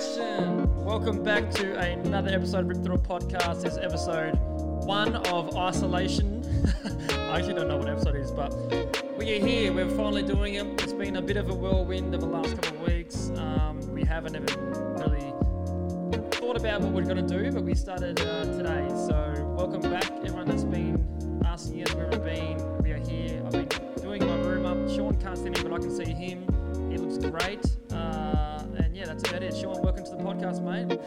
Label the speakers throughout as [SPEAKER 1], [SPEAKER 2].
[SPEAKER 1] Welcome back to another episode of Rip Through Podcast. This is episode one of Isolation. I actually don't know what episode it is, but we are here. We're finally doing it. It's been a bit of a whirlwind of the last couple of weeks. Um, we haven't even really thought about what we're going to do, but we started uh, today. So, welcome back, everyone that's been asking us where we've been. We are here. I've been doing my room up. Sean can't see me, but I can see him. He looks great. Yeah, that's about it. Sean, welcome to the podcast, mate.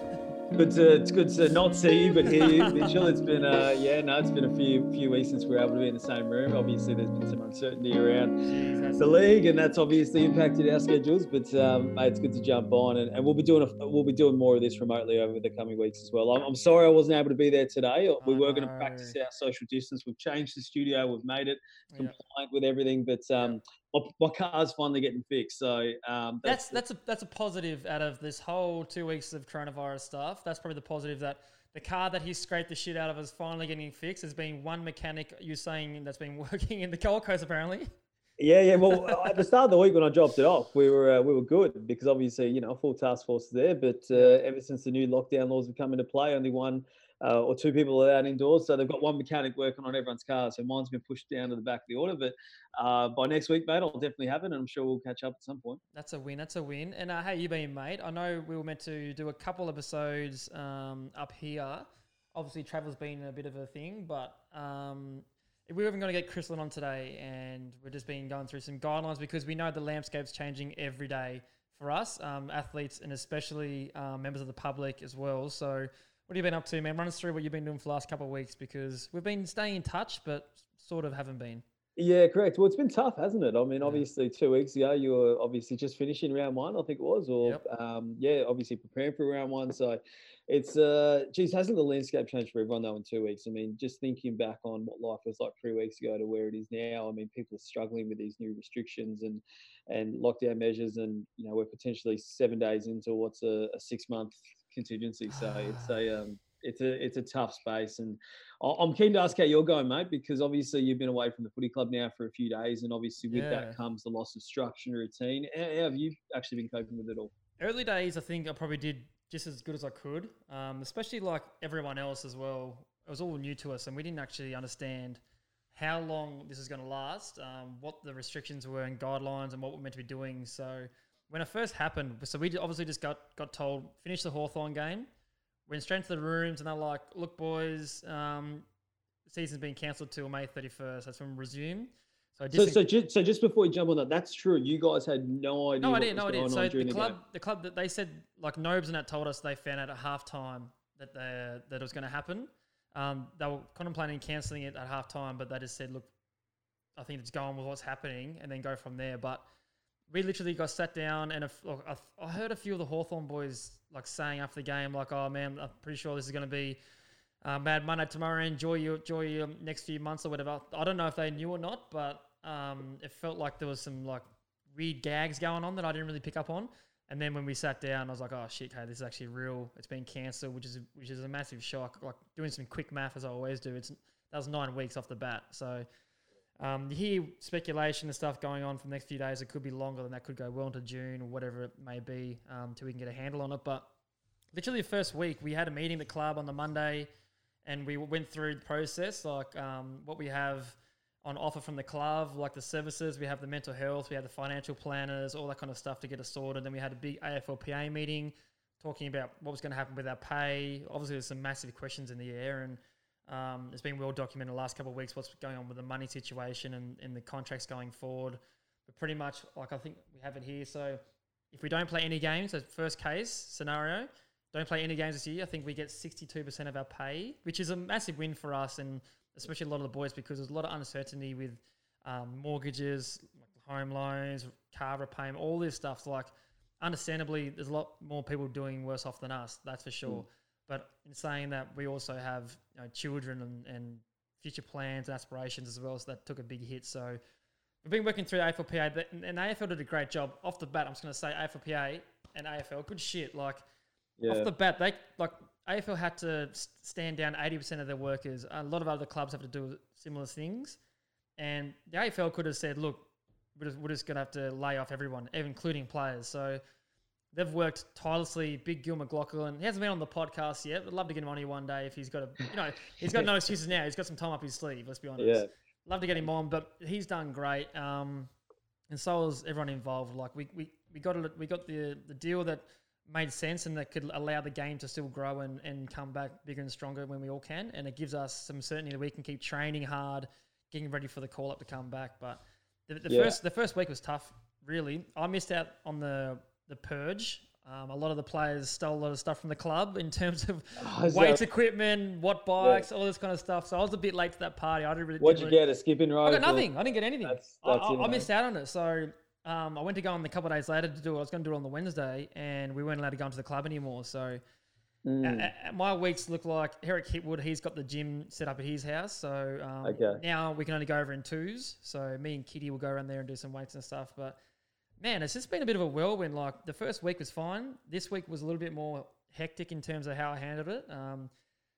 [SPEAKER 2] Good to it's good to not see you, but hear you, Mitchell. It's been uh yeah, no, it's been a few few weeks since we were able to be in the same room. Obviously, there's been some uncertainty around
[SPEAKER 1] Jeez,
[SPEAKER 2] the league, and that's obviously impacted our schedules. But um, mate, it's good to jump on, and, and we'll be doing a, we'll be doing more of this remotely over the coming weeks as well. I'm, I'm sorry I wasn't able to be there today. We were going to practice our social distance. We've changed the studio. We've made it
[SPEAKER 1] Yeah.
[SPEAKER 2] compliant with everything, but um, my, my car's finally getting fixed. So um,
[SPEAKER 1] That's that's a that's a positive out of this whole two weeks of coronavirus stuff. That's probably the positive that the car that he scraped the shit out of is finally getting fixed. There's been one mechanic you're saying that's been working in the Gold Coast apparently.
[SPEAKER 2] Yeah, yeah. Well, at the start of the week when I dropped it off, we were uh, we were good because obviously you know full task force is there. But uh, ever since the new lockdown laws have come into play, only one uh, or two people allowed indoors. So they've got one mechanic working on everyone's car. So mine's been pushed down to the back of the order. But uh, by next week, mate, I'll definitely have it, and I'm sure we'll catch up at some point.
[SPEAKER 1] That's a win. That's a win. And uh, how you been, mate? I know we were meant to do a couple episodes um, up here. Obviously, travel's been a bit of a thing, but um, we were even going to get Chris Lynn on today, and we've just been going through some guidelines because we know the landscape's changing every day for us, um, athletes, and especially um, members of the public as well. So, what have you been up to, man? Run us through what you've been doing for the last couple of weeks because we've been staying in touch, but sort of haven't been.
[SPEAKER 2] Yeah, correct. Well, it's been tough, hasn't it? I mean,
[SPEAKER 1] Yeah.
[SPEAKER 2] obviously, two weeks ago, you were obviously just finishing round one, I think it was, or
[SPEAKER 1] Yep.
[SPEAKER 2] um, yeah, obviously preparing for round one. So it's, uh, geez, hasn't the landscape changed for everyone though in two weeks? I mean, just thinking back on what life was like three weeks ago to where it is now, I mean, people are struggling with these new restrictions and and lockdown measures, and you know, we're potentially seven days into what's a, a six month contingency. So it's a um, it's a it's a tough space, and I'm keen to ask how you're going, mate, because obviously you've been away from the footy club now for a few days, and obviously with
[SPEAKER 1] Yeah.
[SPEAKER 2] that comes the loss of structure and routine. How, how have you actually been coping with it all?
[SPEAKER 1] Early days, I think I probably did just as good as I could, um, especially like everyone else as well. It was all new to us, and we didn't actually understand how long this is going to last, um, what the restrictions were and guidelines, and what we're meant to be doing. So when it first happened, so we obviously just got got told finish the Hawthorn game, went straight into the rooms, and they're like, "Look, boys, um, season's been cancelled till May thirty first. That's when we resume." So, I
[SPEAKER 2] So, so, ju- so just before we jump on that, that's true. You guys had no idea.
[SPEAKER 1] no, I
[SPEAKER 2] what
[SPEAKER 1] didn't.
[SPEAKER 2] was
[SPEAKER 1] No, I
[SPEAKER 2] going
[SPEAKER 1] didn't.
[SPEAKER 2] on
[SPEAKER 1] So the
[SPEAKER 2] during the
[SPEAKER 1] club, the club that they said, like Nobes and that told us they found out at halftime that they, that it was going to happen. Um, they were contemplating cancelling it at halftime, but they just said, look, I think it's going with what's happening, and then go from there. But we literally got sat down, and look, I, I heard a few of the Hawthorn boys like saying after the game, like, "Oh man, I'm pretty sure this is going to be." Uh, Mad Monday tomorrow. Enjoy your enjoy your next few months or whatever. I don't know if they knew or not, but um, it felt like there was some like weird gags going on that I didn't really pick up on. And then when we sat down, I was like, "Oh shit, okay, this is actually real. It's been cancelled, which is which is a massive shock." Like doing some quick math as I always do. It's that was nine weeks off the bat. So um, you hear speculation and stuff going on for the next few days. It could be longer than that. Could go well into June or whatever it may be um, till we can get a handle on it. But literally the first week, we had a meeting at the club on the Monday, and we went through the process, like um, what we have on offer from the club, like the services. We have the mental health, we have the financial planners, all that kind of stuff to get us sorted. Then we had a big AFLPA meeting talking about what was going to happen with our pay. Obviously, there's some massive questions in the air, and um, it's been well documented the last couple of weeks what's going on with the money situation and, and the contracts going forward. But pretty much, like I think we have it here. So if we don't play any games, the first case scenario, don't play any games this year, I think we get 62% of our pay, which is a massive win for us and especially a lot of the boys because there's a lot of uncertainty with um, mortgages, home loans, car repayment, all this stuff. So like, understandably, there's a lot more people doing worse off than us, that's for sure. But in saying that, we also have you know, children and, and future plans and aspirations as well. So that took a big hit. So we've been working through AFLPA, but- and AFL did a great job. Off the bat, I'm just going to say AFLPA and AFL, good shit. Like,
[SPEAKER 2] Yeah.
[SPEAKER 1] off the bat, they like AFL had to stand down 80% of their workers. A lot of other clubs have to do similar things. And the AFL could have said, look, we're just, we're just going to have to lay off everyone, including players. So they've worked tirelessly. Big Gil McLachlan. He hasn't been on the podcast yet. I'd love to get him on here one day if he's got a, you know, he's got no excuses now. He's got some time up his sleeve. Let's be honest.
[SPEAKER 2] Yeah.
[SPEAKER 1] Love to get him on, but he's done great. Um, and so has everyone involved. Like we, we, we got a, we got the the deal that made sense and that could allow the game to still grow and, and come back bigger and stronger when we all can. And it gives us some certainty that we can keep training hard, getting ready for the call up to come back. But the, the
[SPEAKER 2] Yeah.
[SPEAKER 1] first the first week was tough. Really, I missed out on the the purge. Um, a lot of the players stole a lot of stuff from the club in terms of
[SPEAKER 2] Oh,
[SPEAKER 1] weights,
[SPEAKER 2] that-
[SPEAKER 1] equipment, what bikes, all this kind of stuff. So I was a bit late to that party. I didn't really.
[SPEAKER 2] What'd
[SPEAKER 1] didn't
[SPEAKER 2] you
[SPEAKER 1] really-
[SPEAKER 2] get? A skipping rope?
[SPEAKER 1] I got
[SPEAKER 2] or-
[SPEAKER 1] nothing. I didn't get anything.
[SPEAKER 2] That's-
[SPEAKER 1] I-
[SPEAKER 2] that's
[SPEAKER 1] I,
[SPEAKER 2] it,
[SPEAKER 1] I missed out on it. So um, I went to go on a couple of days later to do it. I was going to do it on the Wednesday, and we weren't allowed to go into the club anymore. So
[SPEAKER 2] Mm.
[SPEAKER 1] uh, uh, my weeks look like Eric Hipwood. He's got the gym set up at his house. So um,
[SPEAKER 2] Okay.
[SPEAKER 1] now we can only go over in twos. So me and Kitty will go around there and do some weights and stuff. But man, it's just been a bit of a whirlwind. Like the first week was fine. This week was a little bit more hectic in terms of how I handled it. Um,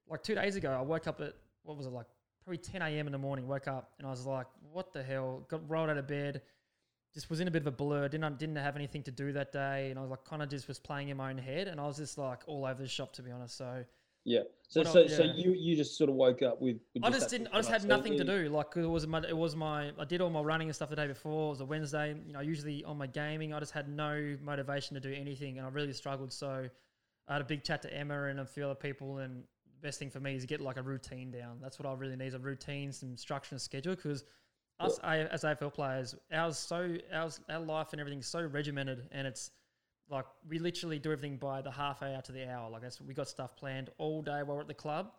[SPEAKER 1] like two days ago, I woke up at what was it like probably 10 a.m. in the morning. Woke up and I was like, "What the hell?" Got rolled out of bed. Just was in a bit of a blur. Didn't didn't have anything to do that day, and I was like, kind of just was playing in my own head, and I was just like all over the shop to be honest. So
[SPEAKER 2] Yeah. So
[SPEAKER 1] What I-
[SPEAKER 2] so so you you just sort of woke up with. with
[SPEAKER 1] I just didn't. I just had nothing to do. Like it was my. It was my. I did all my running and stuff the day before. It was a Wednesday. You know, usually on my gaming, I just had no motivation to do anything, and I really struggled. So I had a big chat to Emma and a few other people, and the best thing for me is to get like a routine down. That's what I really need: is a routine, some structure and schedule. Because us as AFL players, ours so ours our life and everything's so regimented, and it's like we literally do everything by the half hour to the hour. Like that's we got stuff planned all day while we're at the club,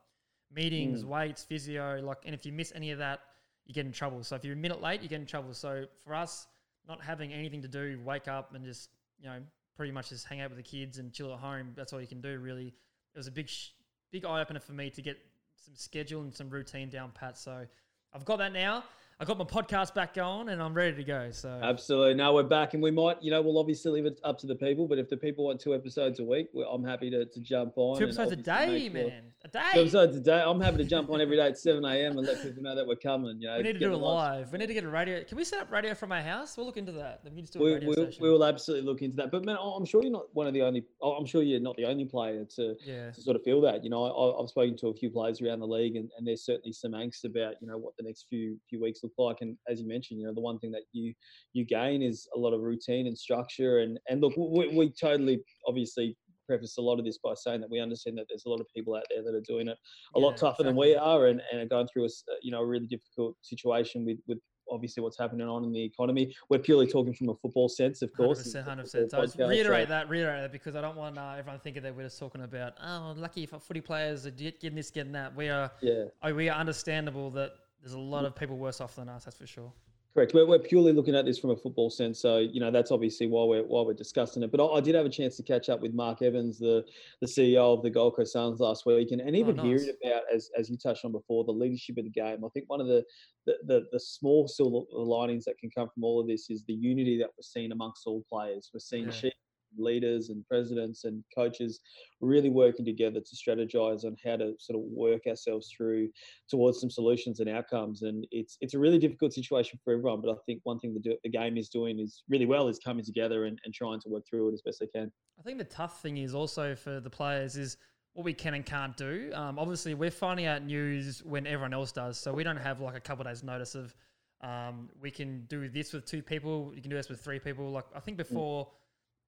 [SPEAKER 1] meetings,
[SPEAKER 2] Mm.
[SPEAKER 1] weights, physio. Like, and if you miss any of that, you get in trouble. So if you're a minute late, you get in trouble. So for us, not having anything to do, wake up and just you know pretty much just hang out with the kids and chill at home. That's all you can do. Really, it was a big sh- big eye opener for me to get some schedule and some routine down pat. So I've got that now. I got my podcast back going and I'm ready to go. So
[SPEAKER 2] Absolutely. No, we're back, and we might, you know, we'll obviously leave it up to the people. But if the people want two episodes a week, well, I'm happy to, to jump on.
[SPEAKER 1] two episodes a day, man. A
[SPEAKER 2] Two
[SPEAKER 1] day.
[SPEAKER 2] episodes a day. I'm happy to jump on every day at 7 a.m. and let people know that we're coming. You know,
[SPEAKER 1] We need to do it
[SPEAKER 2] live
[SPEAKER 1] live. We need to get a radio. Can we set up radio from our house? We'll look into that. We just do a
[SPEAKER 2] we,
[SPEAKER 1] radio
[SPEAKER 2] we, will absolutely look into that. But man, I'm sure you're not one of the only. I'm sure you're not the only player to,
[SPEAKER 1] yeah.
[SPEAKER 2] to sort of feel that. You know, I, I've spoken to a few players around the league, and, and there's certainly some angst about you know what the next few few weeks look like. And as you mentioned, you know, the one thing that you you gain is a lot of routine and structure. And and look, we, we totally obviously preface a lot of this by saying that we understand that there's a lot of people out there that are doing it a lot
[SPEAKER 1] Yeah,
[SPEAKER 2] tougher than we are and, and are going through a you know a really difficult situation with with obviously what's happening on in the economy. We're purely talking from a football sense, of course.
[SPEAKER 1] percent, hundred
[SPEAKER 2] football
[SPEAKER 1] percent. So just
[SPEAKER 2] podcast, so-
[SPEAKER 1] reiterate that, reiterate that, because I don't want uh, everyone thinking that we're just talking about oh, lucky if footy players are getting this, getting that. We are,
[SPEAKER 2] Yeah,
[SPEAKER 1] we are understandable that there's a lot of people worse off than us. That's for sure.
[SPEAKER 2] correct. We're, we're purely looking at this from a football sense, so you know that's obviously why we're why we're discussing it. But I, I did have a chance to catch up with Mark Evans, the the CEO of the Gold Coast Suns last week, and, and even oh,
[SPEAKER 1] nice.
[SPEAKER 2] hearing about as as you touched on before the leadership of the game. I think one of the the, the, the small silver linings that can come from all of this is the unity that we're seeing amongst all players. We're seeing
[SPEAKER 1] Yeah.
[SPEAKER 2] Leaders and presidents and coaches really working together to strategize on how to sort of work ourselves through towards some solutions and outcomes. And it's it's a really difficult situation for everyone. But I think one thing the, do, the game is doing is really well is coming together and, and trying to work through it as best they can.
[SPEAKER 1] I think the tough thing is also for the players is what we can and can't do. Um, obviously, we're finding out news when everyone else does, so we don't have like a couple of days notice of um, we can do this with two people, you can do this with three people. Like I
[SPEAKER 2] Mm.
[SPEAKER 1] think before,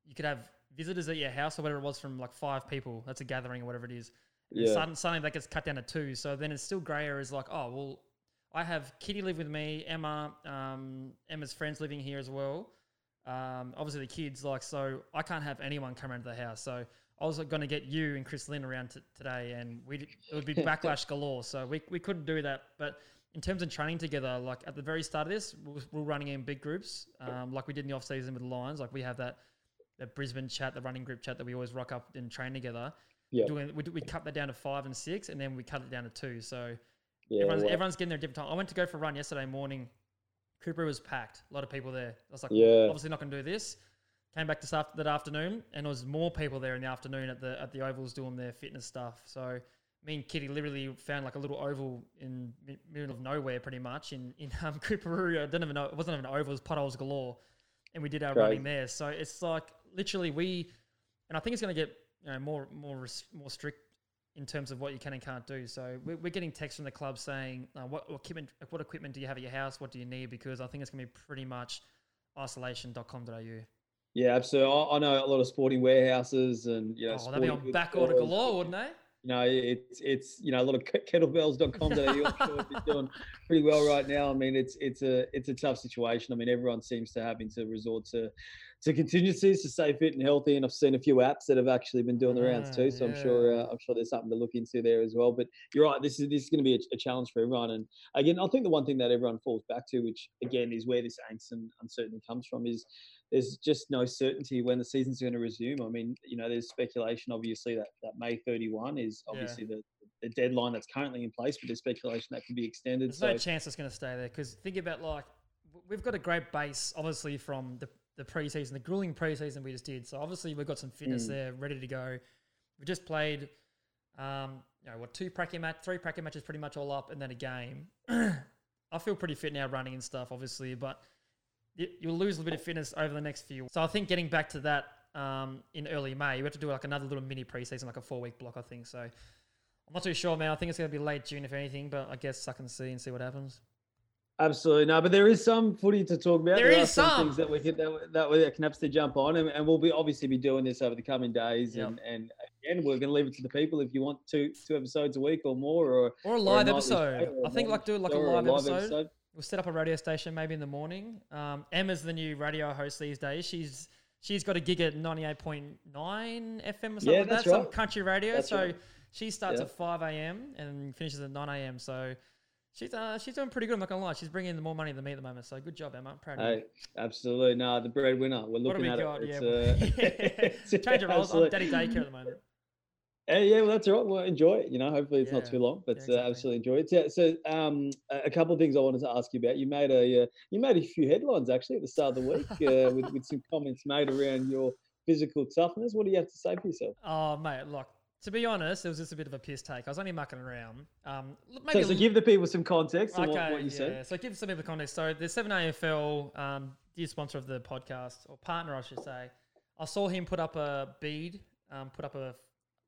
[SPEAKER 1] you could have visitors at your house or whatever it was from like five people. That's a gathering or whatever it is. And
[SPEAKER 2] Yeah.
[SPEAKER 1] sudden, suddenly that gets cut down to two. So then it's still grey. Is like, oh well, I have Kitty live with me, Emma, um, Emma's friends living here as well. Um, obviously the kids like so I can't have anyone come around to the house. So I was going to get you and Chris Lynn around t- today, and we it would be backlash galore. So we we couldn't do that. But in terms of training together, like at the very start of this, we're, we're running in big groups, um, like we did in the off season with the Lions. Like we have that that Brisbane chat, the running group chat that we always rock up and train together.
[SPEAKER 2] Yeah.
[SPEAKER 1] Doing we, we cut that down to five and six, and then we cut it down to two. So
[SPEAKER 2] Yeah,
[SPEAKER 1] everyone's,
[SPEAKER 2] well,
[SPEAKER 1] everyone's getting there at different time. I went to go for a run yesterday morning. Cooper was packed. A lot of people there. I was like,
[SPEAKER 2] Yeah.
[SPEAKER 1] obviously not going to do this. Came back this after that afternoon, and there was more people there in the afternoon at the at the ovals doing their fitness stuff. So me and Kitty literally found like a little oval in middle of nowhere, pretty much in in um, Coorparoo. I don't even know. It wasn't even an oval. It was potholes galore, and we did our
[SPEAKER 2] Crazy.
[SPEAKER 1] running there. So it's like literally we and I think it's going to get you know more more more strict in terms of what you can and can't do. So we're, we're getting texts from the club saying, uh, what, what equipment what equipment do you have at your house? What do you need? Because I think it's going to be pretty much isolation.com.au.
[SPEAKER 2] Yeah, absolutely. I, I know a lot of sporting warehouses and you know.
[SPEAKER 1] Oh, they'd be on back order galore, wouldn't they?
[SPEAKER 2] You know, it's it's you know a lot of ke- kettlebells.com.au. I'm sure doing pretty well right now. I mean, it's it's a it's a tough situation. I mean, everyone seems to having to resort to to contingencies to stay fit and healthy. And I've seen a few apps that have actually been doing the rounds
[SPEAKER 1] Ah,
[SPEAKER 2] too. So I'm sure uh, I'm sure there's something to look into there as well. But you're right. This is this is going to be a, a challenge for everyone. And again, I think the one thing that everyone falls back to, which again is where this angst and uncertainty comes from, is there's just no certainty when the season's going to resume. I mean, you know, there's speculation, obviously, that, that May 31 is
[SPEAKER 1] Yeah.
[SPEAKER 2] obviously the, the deadline that's currently in place, but there's speculation that could be extended.
[SPEAKER 1] There's
[SPEAKER 2] so,
[SPEAKER 1] no chance it's going to stay there because think about like we've got a great base, obviously from the the preseason, the grueling preseason we just did. So obviously we've got some fitness
[SPEAKER 2] Mm.
[SPEAKER 1] there, ready to go. We just played, um, you know, what two practice match, three practice matches, pretty much all up, and then a game. I feel pretty fit now, running and stuff, obviously, but you, you'll lose a little bit of fitness over the next few. So I think getting back to that um, in early May, we have to do like another little mini preseason, like a four week block, I think. So I'm not too sure, man. I think it's going to be late June, if anything, but I guess suck and see and see what happens.
[SPEAKER 2] Absolutely no, but there is some footy to talk about.
[SPEAKER 1] There
[SPEAKER 2] are
[SPEAKER 1] is some.
[SPEAKER 2] things that we can that, that we can absolutely jump on, and, and we'll be obviously be doing this over the coming days.
[SPEAKER 1] Yep.
[SPEAKER 2] And and again, we're going to leave it to the people if you want two two episodes a week or more, or
[SPEAKER 1] Or a
[SPEAKER 2] or
[SPEAKER 1] live episode. I think like do like a
[SPEAKER 2] show or
[SPEAKER 1] live, episode. We'll set up a radio station maybe in the morning. Um, Emma's the new radio host these days. She's she's got a gig at ninety eight point nine FM or something
[SPEAKER 2] Yeah,
[SPEAKER 1] like that.
[SPEAKER 2] that's
[SPEAKER 1] Some country radio.
[SPEAKER 2] That's
[SPEAKER 1] so
[SPEAKER 2] right.
[SPEAKER 1] she starts
[SPEAKER 2] Yeah.
[SPEAKER 1] at five AM and finishes at nine AM. So she's uh, she's doing pretty good. I'm not gonna lie. She's bringing in more money than me at the moment. So good job, Emma. Proud of you.
[SPEAKER 2] Hey, absolutely. No, the breadwinner. We're
[SPEAKER 1] What have
[SPEAKER 2] looking
[SPEAKER 1] we
[SPEAKER 2] at
[SPEAKER 1] got?
[SPEAKER 2] it.
[SPEAKER 1] Yeah,
[SPEAKER 2] It's, uh, it's-
[SPEAKER 1] change of roles. I'm daddy daycare at the moment.
[SPEAKER 2] Uh, yeah, well, that's all right. Well, enjoy it. You know, hopefully it's not too long, but
[SPEAKER 1] Yeah,
[SPEAKER 2] uh, absolutely enjoy it. Yeah, so, um, a a couple of things I wanted to ask you about. You made a uh, you made a few headlines actually at the start of the week uh, with, with some comments made around your physical toughness. What do you have to say for yourself?
[SPEAKER 1] Oh mate, look. To be honest, it was just a bit of a piss take. I was only mucking around. Um,
[SPEAKER 2] So, so give the people some context on
[SPEAKER 1] Okay,
[SPEAKER 2] what, what you
[SPEAKER 1] yeah.
[SPEAKER 2] said.
[SPEAKER 1] So give some people context. So the Seven AFL, um, dear sponsor of the podcast or partner, I should say. I saw him put up a bead, um, put up a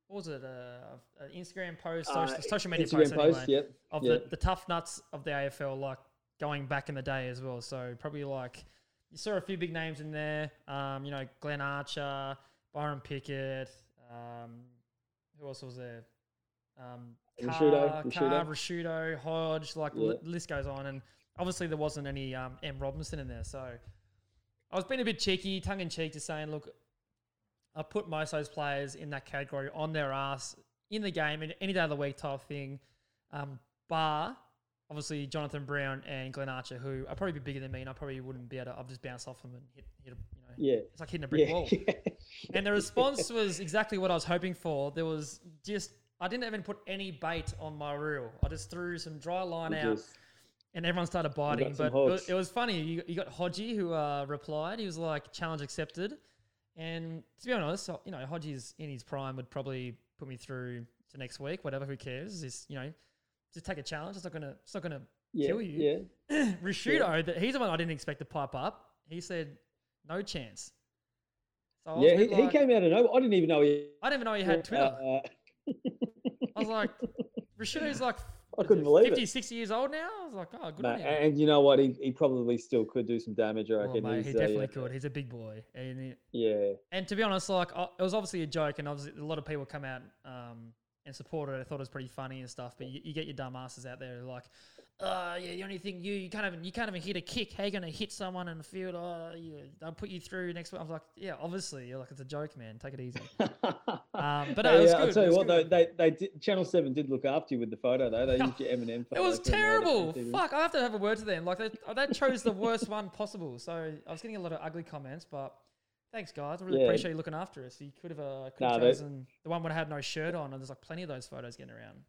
[SPEAKER 1] what was it, a, a Instagram post, social,
[SPEAKER 2] Uh,
[SPEAKER 1] social media
[SPEAKER 2] Instagram
[SPEAKER 1] post,
[SPEAKER 2] post,
[SPEAKER 1] anyway,
[SPEAKER 2] yep.
[SPEAKER 1] of
[SPEAKER 2] yep.
[SPEAKER 1] the, the tough nuts of the AFL, like going back in the day as well. So probably like you saw a few big names in there. Um, you know, Glenn Archer, Byron Pickett. Um, who else was there? Um, Carr,
[SPEAKER 2] Rashudo.
[SPEAKER 1] Hodge, like
[SPEAKER 2] Yeah.
[SPEAKER 1] the list goes on. And obviously there wasn't any um, M Robinson in there, so I was being a bit cheeky, tongue in cheek, just saying, look, I put most of those players in that category on their ass in the game and any day of the week type thing. Um, bar obviously Jonathan Brown and Glenn Archer, who are probably bigger than me, and I probably wouldn't be able to. I'll just bounce off them and hit, hit a, you know,
[SPEAKER 2] Yeah.
[SPEAKER 1] it's like hitting a brick
[SPEAKER 2] Yeah.
[SPEAKER 1] wall. And the response was exactly what I was hoping for. There was just I didn't even put any bait on my reel. I just threw some dry line out, and everyone started biting. But it was, it was funny. You, you got Hodgie who uh, replied. He was like, "Challenge accepted." And to be honest, you know, Hodgie's in his prime would probably put me through to next week. Whatever, who cares? This, you know, just take a challenge. It's not gonna. It's not gonna
[SPEAKER 2] yeah,
[SPEAKER 1] kill you.
[SPEAKER 2] Yeah.
[SPEAKER 1] Rishudo, that he's the one I didn't expect to pipe up. He said, "No chance." So I was
[SPEAKER 2] Yeah, he,
[SPEAKER 1] bit
[SPEAKER 2] he came out of nowhere. I didn't even know he
[SPEAKER 1] I didn't even know he had Twitter.
[SPEAKER 2] Uh,
[SPEAKER 1] I was like, Rashudo's like,
[SPEAKER 2] I couldn't believe
[SPEAKER 1] 50,
[SPEAKER 2] it.
[SPEAKER 1] 60 years old now. I was like, oh, good him.
[SPEAKER 2] and you know what? He, he probably still could do some damage. I
[SPEAKER 1] Oh,
[SPEAKER 2] reckon.
[SPEAKER 1] mate, he
[SPEAKER 2] uh,
[SPEAKER 1] definitely
[SPEAKER 2] yeah,
[SPEAKER 1] could. He's a big boy. And, he-
[SPEAKER 2] Yeah.
[SPEAKER 1] and to be honest, like, it was obviously a joke, and obviously a lot of people come out um, and support it. I thought it was pretty funny and stuff, but you, you get your dumb asses out there like, oh, yeah, the only thing you you can't even you can't even hit a kick. How you gonna hit someone in the field? Oh, you, they'll put you through next week. I was like, yeah, obviously, you're like it's a joke, man. Take it easy. Um, but no,
[SPEAKER 2] Hey,
[SPEAKER 1] it was
[SPEAKER 2] uh, I'll tell you what, though, they, they did, Channel Seven did look after you with the photo, though. They used your Eminem photo. It was
[SPEAKER 1] terrible. Fuck, I have to have a word to them. Like they, they chose the worst one possible. So I was getting a lot of ugly comments, but thanks guys. I really
[SPEAKER 2] Yeah.
[SPEAKER 1] appreciate you looking after us. You could have uh, could
[SPEAKER 2] Nah,
[SPEAKER 1] have chosen the one would have had no shirt on, and there's like plenty of those photos getting around.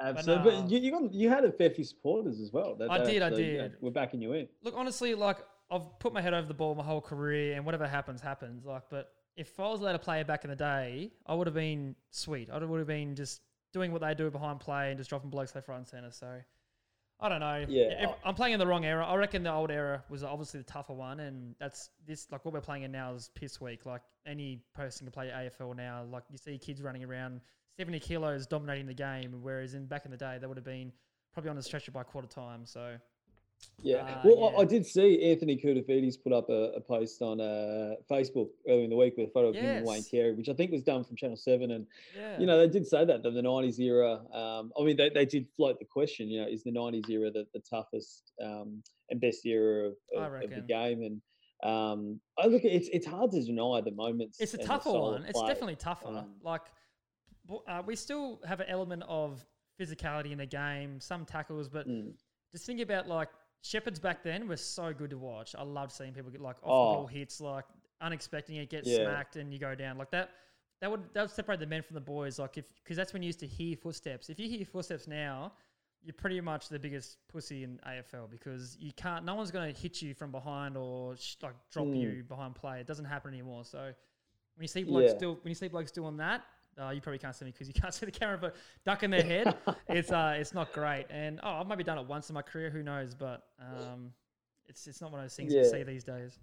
[SPEAKER 2] Absolutely, but,
[SPEAKER 1] nah.
[SPEAKER 2] you, you got you had a fair few supporters as well. That,
[SPEAKER 1] I did, I
[SPEAKER 2] actually, you know,
[SPEAKER 1] did.
[SPEAKER 2] We're backing you in.
[SPEAKER 1] Look, honestly, like I've put my head over the ball my whole career, and whatever happens, happens. Like, but if I was allowed to play back in the day, I would have been sweet. I would have been just doing what they do behind play and just dropping blokes left, right, and center. So I don't know.
[SPEAKER 2] Yeah,
[SPEAKER 1] If- I'm playing in the wrong era. I reckon the old era was obviously the tougher one, and that's this like what we're playing in now is piss weak. Like any person can play AFL now. Like you see kids running around 70 kilos dominating the game, whereas in back in the day they would have been probably on the stretcher by quarter time. So
[SPEAKER 2] Yeah.
[SPEAKER 1] Uh,
[SPEAKER 2] well, I-
[SPEAKER 1] yeah.
[SPEAKER 2] I did see Anthony Koutoufides put up a, a post on uh, Facebook earlier in the week with a photo of him and Wayne
[SPEAKER 1] Yes.
[SPEAKER 2] Carey, which I think was done from Channel 7. And,
[SPEAKER 1] yeah,
[SPEAKER 2] you know, they did say that, that the 90s era, um, I mean, they, they did float the question, you know, is the 90s era the, the toughest um, and best era of, of, of the game? And um, I look, it's it's hard to deny the moments.
[SPEAKER 1] it's a tougher one. It's definitely tougher.
[SPEAKER 2] Um,
[SPEAKER 1] like uh, we still have an element of physicality in the game, some tackles, but
[SPEAKER 2] Mm.
[SPEAKER 1] just think about like Shepherds back then were so good to watch. I loved seeing people get like off
[SPEAKER 2] Oh.
[SPEAKER 1] the ball hits, like unexpected, it, gets
[SPEAKER 2] Yeah.
[SPEAKER 1] smacked, and you go down like that. That would that would separate the men from the boys. Like if because that's when you used to hear footsteps. If you hear footsteps now, you're pretty much the biggest pussy in AFL because you can't. No one's going to hit you from behind or sh- like drop
[SPEAKER 2] Mm.
[SPEAKER 1] you behind play. It doesn't happen anymore. So when you see blokes
[SPEAKER 2] Yeah.
[SPEAKER 1] still when you see blokes doing that. Uh, you probably can't see me because you can't see the camera, but ducking their head, it's uh, it's not great. And oh, I've maybe done it once in my career, who knows? But um, it's it's not one of those things you
[SPEAKER 2] Yeah.
[SPEAKER 1] see these days.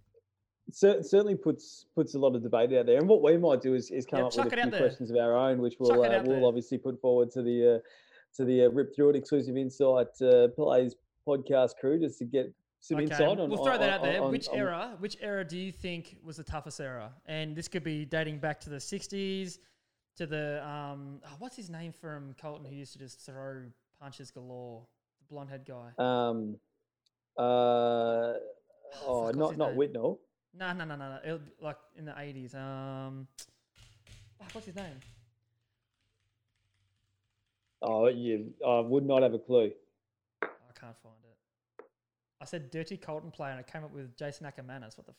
[SPEAKER 2] Cer- certainly puts puts a lot of debate out there. And what we might do is, is come
[SPEAKER 1] Yep,
[SPEAKER 2] up with a few questions of our own, which we'll uh, we'll
[SPEAKER 1] there.
[SPEAKER 2] obviously put forward to the uh, to the uh, Rip Through It exclusive insight uh, plays podcast crew just to get some
[SPEAKER 1] Okay,
[SPEAKER 2] insight on.
[SPEAKER 1] we'll throw
[SPEAKER 2] on-
[SPEAKER 1] that out there.
[SPEAKER 2] on-
[SPEAKER 1] which
[SPEAKER 2] on-
[SPEAKER 1] era? Which era do you think was the toughest era? And this could be dating back to the '60s, to the um, oh, what's his name from Carlton who used to just throw punches galore, the blonde head guy.
[SPEAKER 2] Um, uh,
[SPEAKER 1] Oh,
[SPEAKER 2] oh, not not
[SPEAKER 1] name?
[SPEAKER 2] Whitnall.
[SPEAKER 1] No, no, no, no, no. Like in the '80s. Um, oh, what's his name?
[SPEAKER 2] Oh, you I would not have a clue.
[SPEAKER 1] I can't find it. I said dirty Carlton player, and I came up with Jason Ackermanis. What the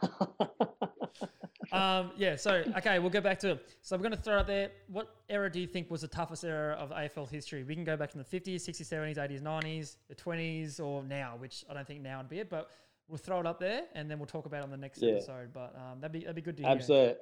[SPEAKER 1] fuck? Um, yeah, so okay, we'll go back to it. So we're going to throw out there. What era do you think was the toughest era of AFL history? We can go back in the 50s, 60s, 70s, 80s, 90s, the 20s, or now, which I don't think now would be it, but we'll throw it up there and then we'll talk about it on the next
[SPEAKER 2] Yeah.
[SPEAKER 1] episode. But um, that'd be that'd be good to hear.
[SPEAKER 2] Absolutely.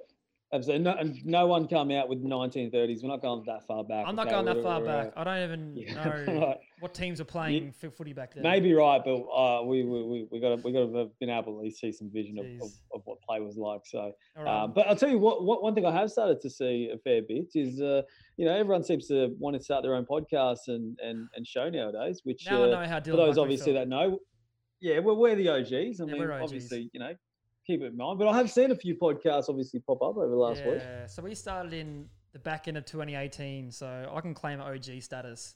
[SPEAKER 2] Absolutely. No, and no one come out with 1930s. We're not going that far back.
[SPEAKER 1] I'm not
[SPEAKER 2] okay?
[SPEAKER 1] going that far
[SPEAKER 2] uh,
[SPEAKER 1] back. I don't even
[SPEAKER 2] yeah,
[SPEAKER 1] know what teams are playing for footy back then.
[SPEAKER 2] Maybe right, but uh, we we we we got to we got to have been able to at least see some vision of, of, of what play was like. So,
[SPEAKER 1] All right.
[SPEAKER 2] um, but I'll tell you what, what. One thing I have started to see a fair bit is, uh, you know, everyone seems to want to start their own podcast and and, and show nowadays. Which
[SPEAKER 1] now
[SPEAKER 2] uh,
[SPEAKER 1] I know how
[SPEAKER 2] for those
[SPEAKER 1] Buckley
[SPEAKER 2] obviously
[SPEAKER 1] felt.
[SPEAKER 2] that know, yeah, well, we're the OGs. I
[SPEAKER 1] Yeah,
[SPEAKER 2] mean,
[SPEAKER 1] we're OGs.
[SPEAKER 2] obviously, you know, keep it in mind. But I have seen a few podcasts obviously pop up over the last week.
[SPEAKER 1] Yeah, so we started in the back end of 2018, so I can claim OG status.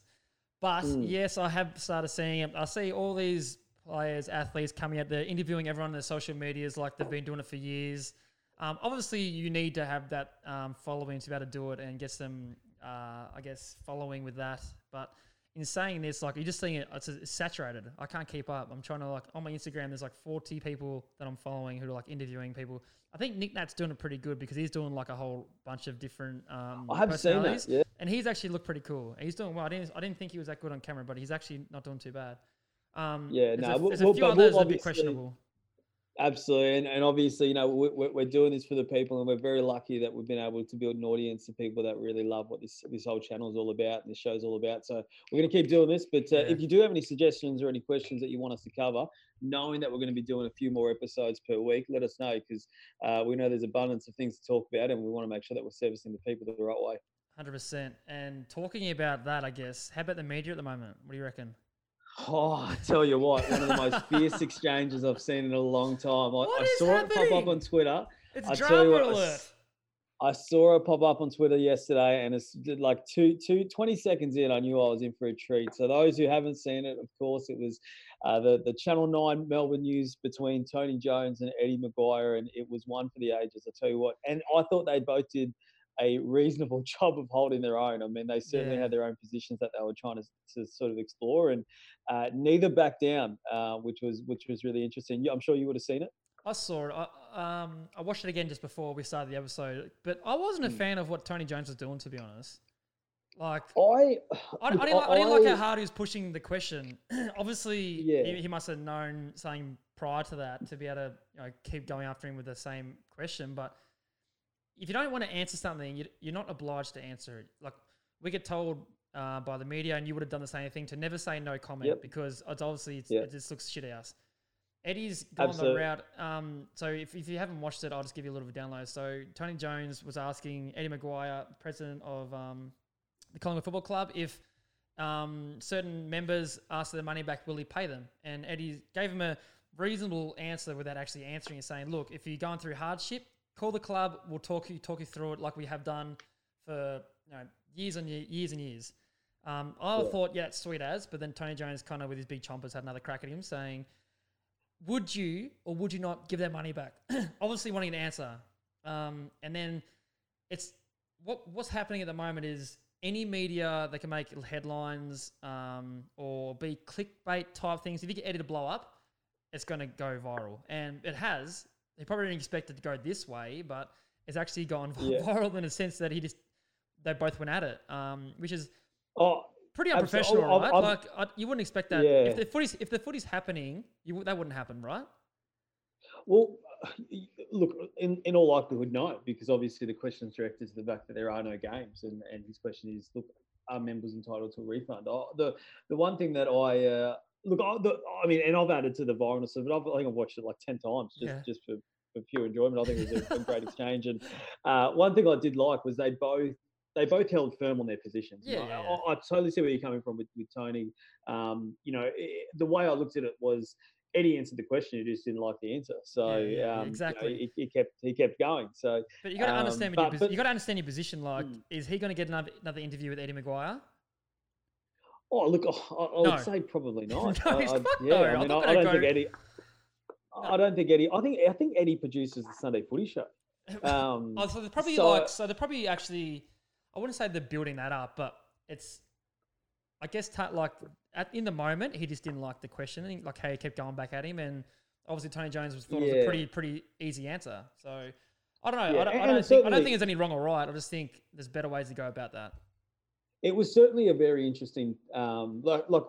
[SPEAKER 1] But
[SPEAKER 2] Mm.
[SPEAKER 1] yes, I have started seeing it. I see all these players, athletes coming out there, interviewing everyone on their social medias like they've been doing it for years. Um, obviously, you need to have that um, following to be able to do it and get some, uh, I guess, following with that. But in saying this, like you're just seeing it, it's, it's saturated. I can't keep up. I'm trying to like on my Instagram. There's like 40 people that I'm following who are like interviewing people. I think Nick Nat's doing it pretty good because he's doing like a whole bunch of different. Um,
[SPEAKER 2] I have seen that.
[SPEAKER 1] personalities,
[SPEAKER 2] Yeah.
[SPEAKER 1] and he's actually looked pretty cool. He's doing well. I didn't, I didn't think he was that good on camera, but he's actually not doing too bad. Um,
[SPEAKER 2] Yeah, no,
[SPEAKER 1] a,
[SPEAKER 2] we'll-
[SPEAKER 1] there's a
[SPEAKER 2] we'll-
[SPEAKER 1] few
[SPEAKER 2] we'll
[SPEAKER 1] others that be
[SPEAKER 2] obviously-
[SPEAKER 1] questionable.
[SPEAKER 2] Absolutely, and, and obviously, you know, we- we're, doing this for the people, and we're very lucky that we've been able to build an audience of people that really love what this this whole channel is all about and this show's all about. So we're going to keep doing this. But uh,
[SPEAKER 1] Yeah.
[SPEAKER 2] if you do have any suggestions or any questions that you want us to cover, knowing that we're going to be doing a few more episodes per week, let us know because uh, we know there's abundance of things to talk about, and we want to make sure that we're servicing the people the right way.
[SPEAKER 1] Hundred percent. And talking about that, I guess. How about the media at the moment? What do you reckon?
[SPEAKER 2] Oh, I tell you what, one of the most fierce exchanges I've seen in a long time. I,
[SPEAKER 1] What
[SPEAKER 2] I saw it pop up on Twitter.
[SPEAKER 1] It's
[SPEAKER 2] I tell
[SPEAKER 1] drama
[SPEAKER 2] you what, I
[SPEAKER 1] alert.
[SPEAKER 2] s- I saw it pop up on Twitter yesterday, and it's like two, two, 20 seconds in, I knew I was in for a treat. So those who haven't seen it, of course, it was uh, the the Channel Nine Melbourne News between Tony Jones and Eddie McGuire, and it was one for the ages. I tell you what, and I thought they both did a reasonable job of holding their own. I mean, they certainly
[SPEAKER 1] Yeah.
[SPEAKER 2] had their own positions that they were trying to, to sort of explore, and uh, neither backed down, uh, which was which was really interesting. I'm sure you would have seen it.
[SPEAKER 1] I saw it. I, um, I watched it again just before we started the episode, but I wasn't a
[SPEAKER 2] Mm.
[SPEAKER 1] fan of what Tony Jones was doing, to be honest. Like,
[SPEAKER 2] I,
[SPEAKER 1] I, I, didn't, like, I didn't like how hard he was pushing the question. Obviously,
[SPEAKER 2] Yeah.
[SPEAKER 1] he, he must have known something prior to that to be able to you know, keep going after him with the same question. But if you don't want to answer something, you, you're not obliged to answer it. Like we get told uh, by the media, and you would have done the same thing to never say no comment
[SPEAKER 2] Yep.
[SPEAKER 1] because it's obviously it's,
[SPEAKER 2] Yep.
[SPEAKER 1] it just looks shit ass. Eddie's gone
[SPEAKER 2] Absolutely.
[SPEAKER 1] the route. Um, so if, if you haven't watched it, I'll just give you a little bit of download. So Tony Jones was asking Eddie McGuire, president of um, the Collingwood Football Club, if um, certain members asked for their money back, will he pay them? And Eddie gave him a reasonable answer without actually answering and saying, look, if you're going through hardship, call the club. We'll talk you talk you through it like we have done for you know, years and ye- years and years. Um, I
[SPEAKER 2] Yeah.
[SPEAKER 1] thought, yeah, it's sweet as, but then Tony Jones kind of with his big chompers had another crack at him saying, would you or would you not give that money back? Obviously wanting an answer. Um, and then it's what what's happening at the moment is any media that can make headlines um, or be clickbait type things. If you get Eddie to blow up, it's going to go viral, and it has. They probably didn't expect it to go this way, but it's actually gone
[SPEAKER 2] Yeah.
[SPEAKER 1] viral in a sense that he just they both went at it, um, which is
[SPEAKER 2] Oh,
[SPEAKER 1] pretty unprofessional,
[SPEAKER 2] I've-
[SPEAKER 1] right?
[SPEAKER 2] I've-
[SPEAKER 1] like I, you wouldn't expect that
[SPEAKER 2] Yeah.
[SPEAKER 1] if the footy's if the footy's happening, you, that wouldn't happen, right?
[SPEAKER 2] Well, look, in, in all likelihood, no, because obviously the question is directed to the fact that there are no games, and, and his question is, look, are members entitled to a refund? Oh, the the one thing that I uh, look, I, the, I mean, and I've added to the violence of it. I've, I think I've watched it like ten times just
[SPEAKER 1] Yeah.
[SPEAKER 2] just for, for pure enjoyment. I think it was a, a great exchange, and uh, one thing I did like was they both. They both held firm on their positions. You
[SPEAKER 1] Yeah,
[SPEAKER 2] know, I, I totally see where you're coming from with, with Tony. Um, you know, i the way I looked at it was Eddie answered the question, he just didn't like the answer. So
[SPEAKER 1] Yeah, yeah,
[SPEAKER 2] um, you know,
[SPEAKER 1] exactly.
[SPEAKER 2] he, he kept he kept going. So
[SPEAKER 1] But you got to
[SPEAKER 2] Um,
[SPEAKER 1] understand.
[SPEAKER 2] but-
[SPEAKER 1] your,
[SPEAKER 2] but-
[SPEAKER 1] you got to understand your position. Like,
[SPEAKER 2] Mm.
[SPEAKER 1] is he going to get another another interview with Eddie McGuire?
[SPEAKER 2] Oh look, I, I
[SPEAKER 1] No.
[SPEAKER 2] would say probably not.
[SPEAKER 1] No,
[SPEAKER 2] I, I-
[SPEAKER 1] not,
[SPEAKER 2] yeah. I mean, I, I don't think Eddie. I don't think Eddie. I think I think Eddie produces the Sunday Footy show. Um,
[SPEAKER 1] oh, so they're probably
[SPEAKER 2] so-
[SPEAKER 1] like, so they're probably actually. I wouldn't say they're building that up, but it's. I guess ta- like at, in the moment he just didn't like the questioning, like how he kept going back at him, and obviously Tony Jones was thought it was a pretty pretty easy answer. So I don't know.
[SPEAKER 2] Yeah,
[SPEAKER 1] I don't, I don't think I don't think there's any wrong or right. I just think there's better ways to go about that.
[SPEAKER 2] It was certainly a very interesting um like like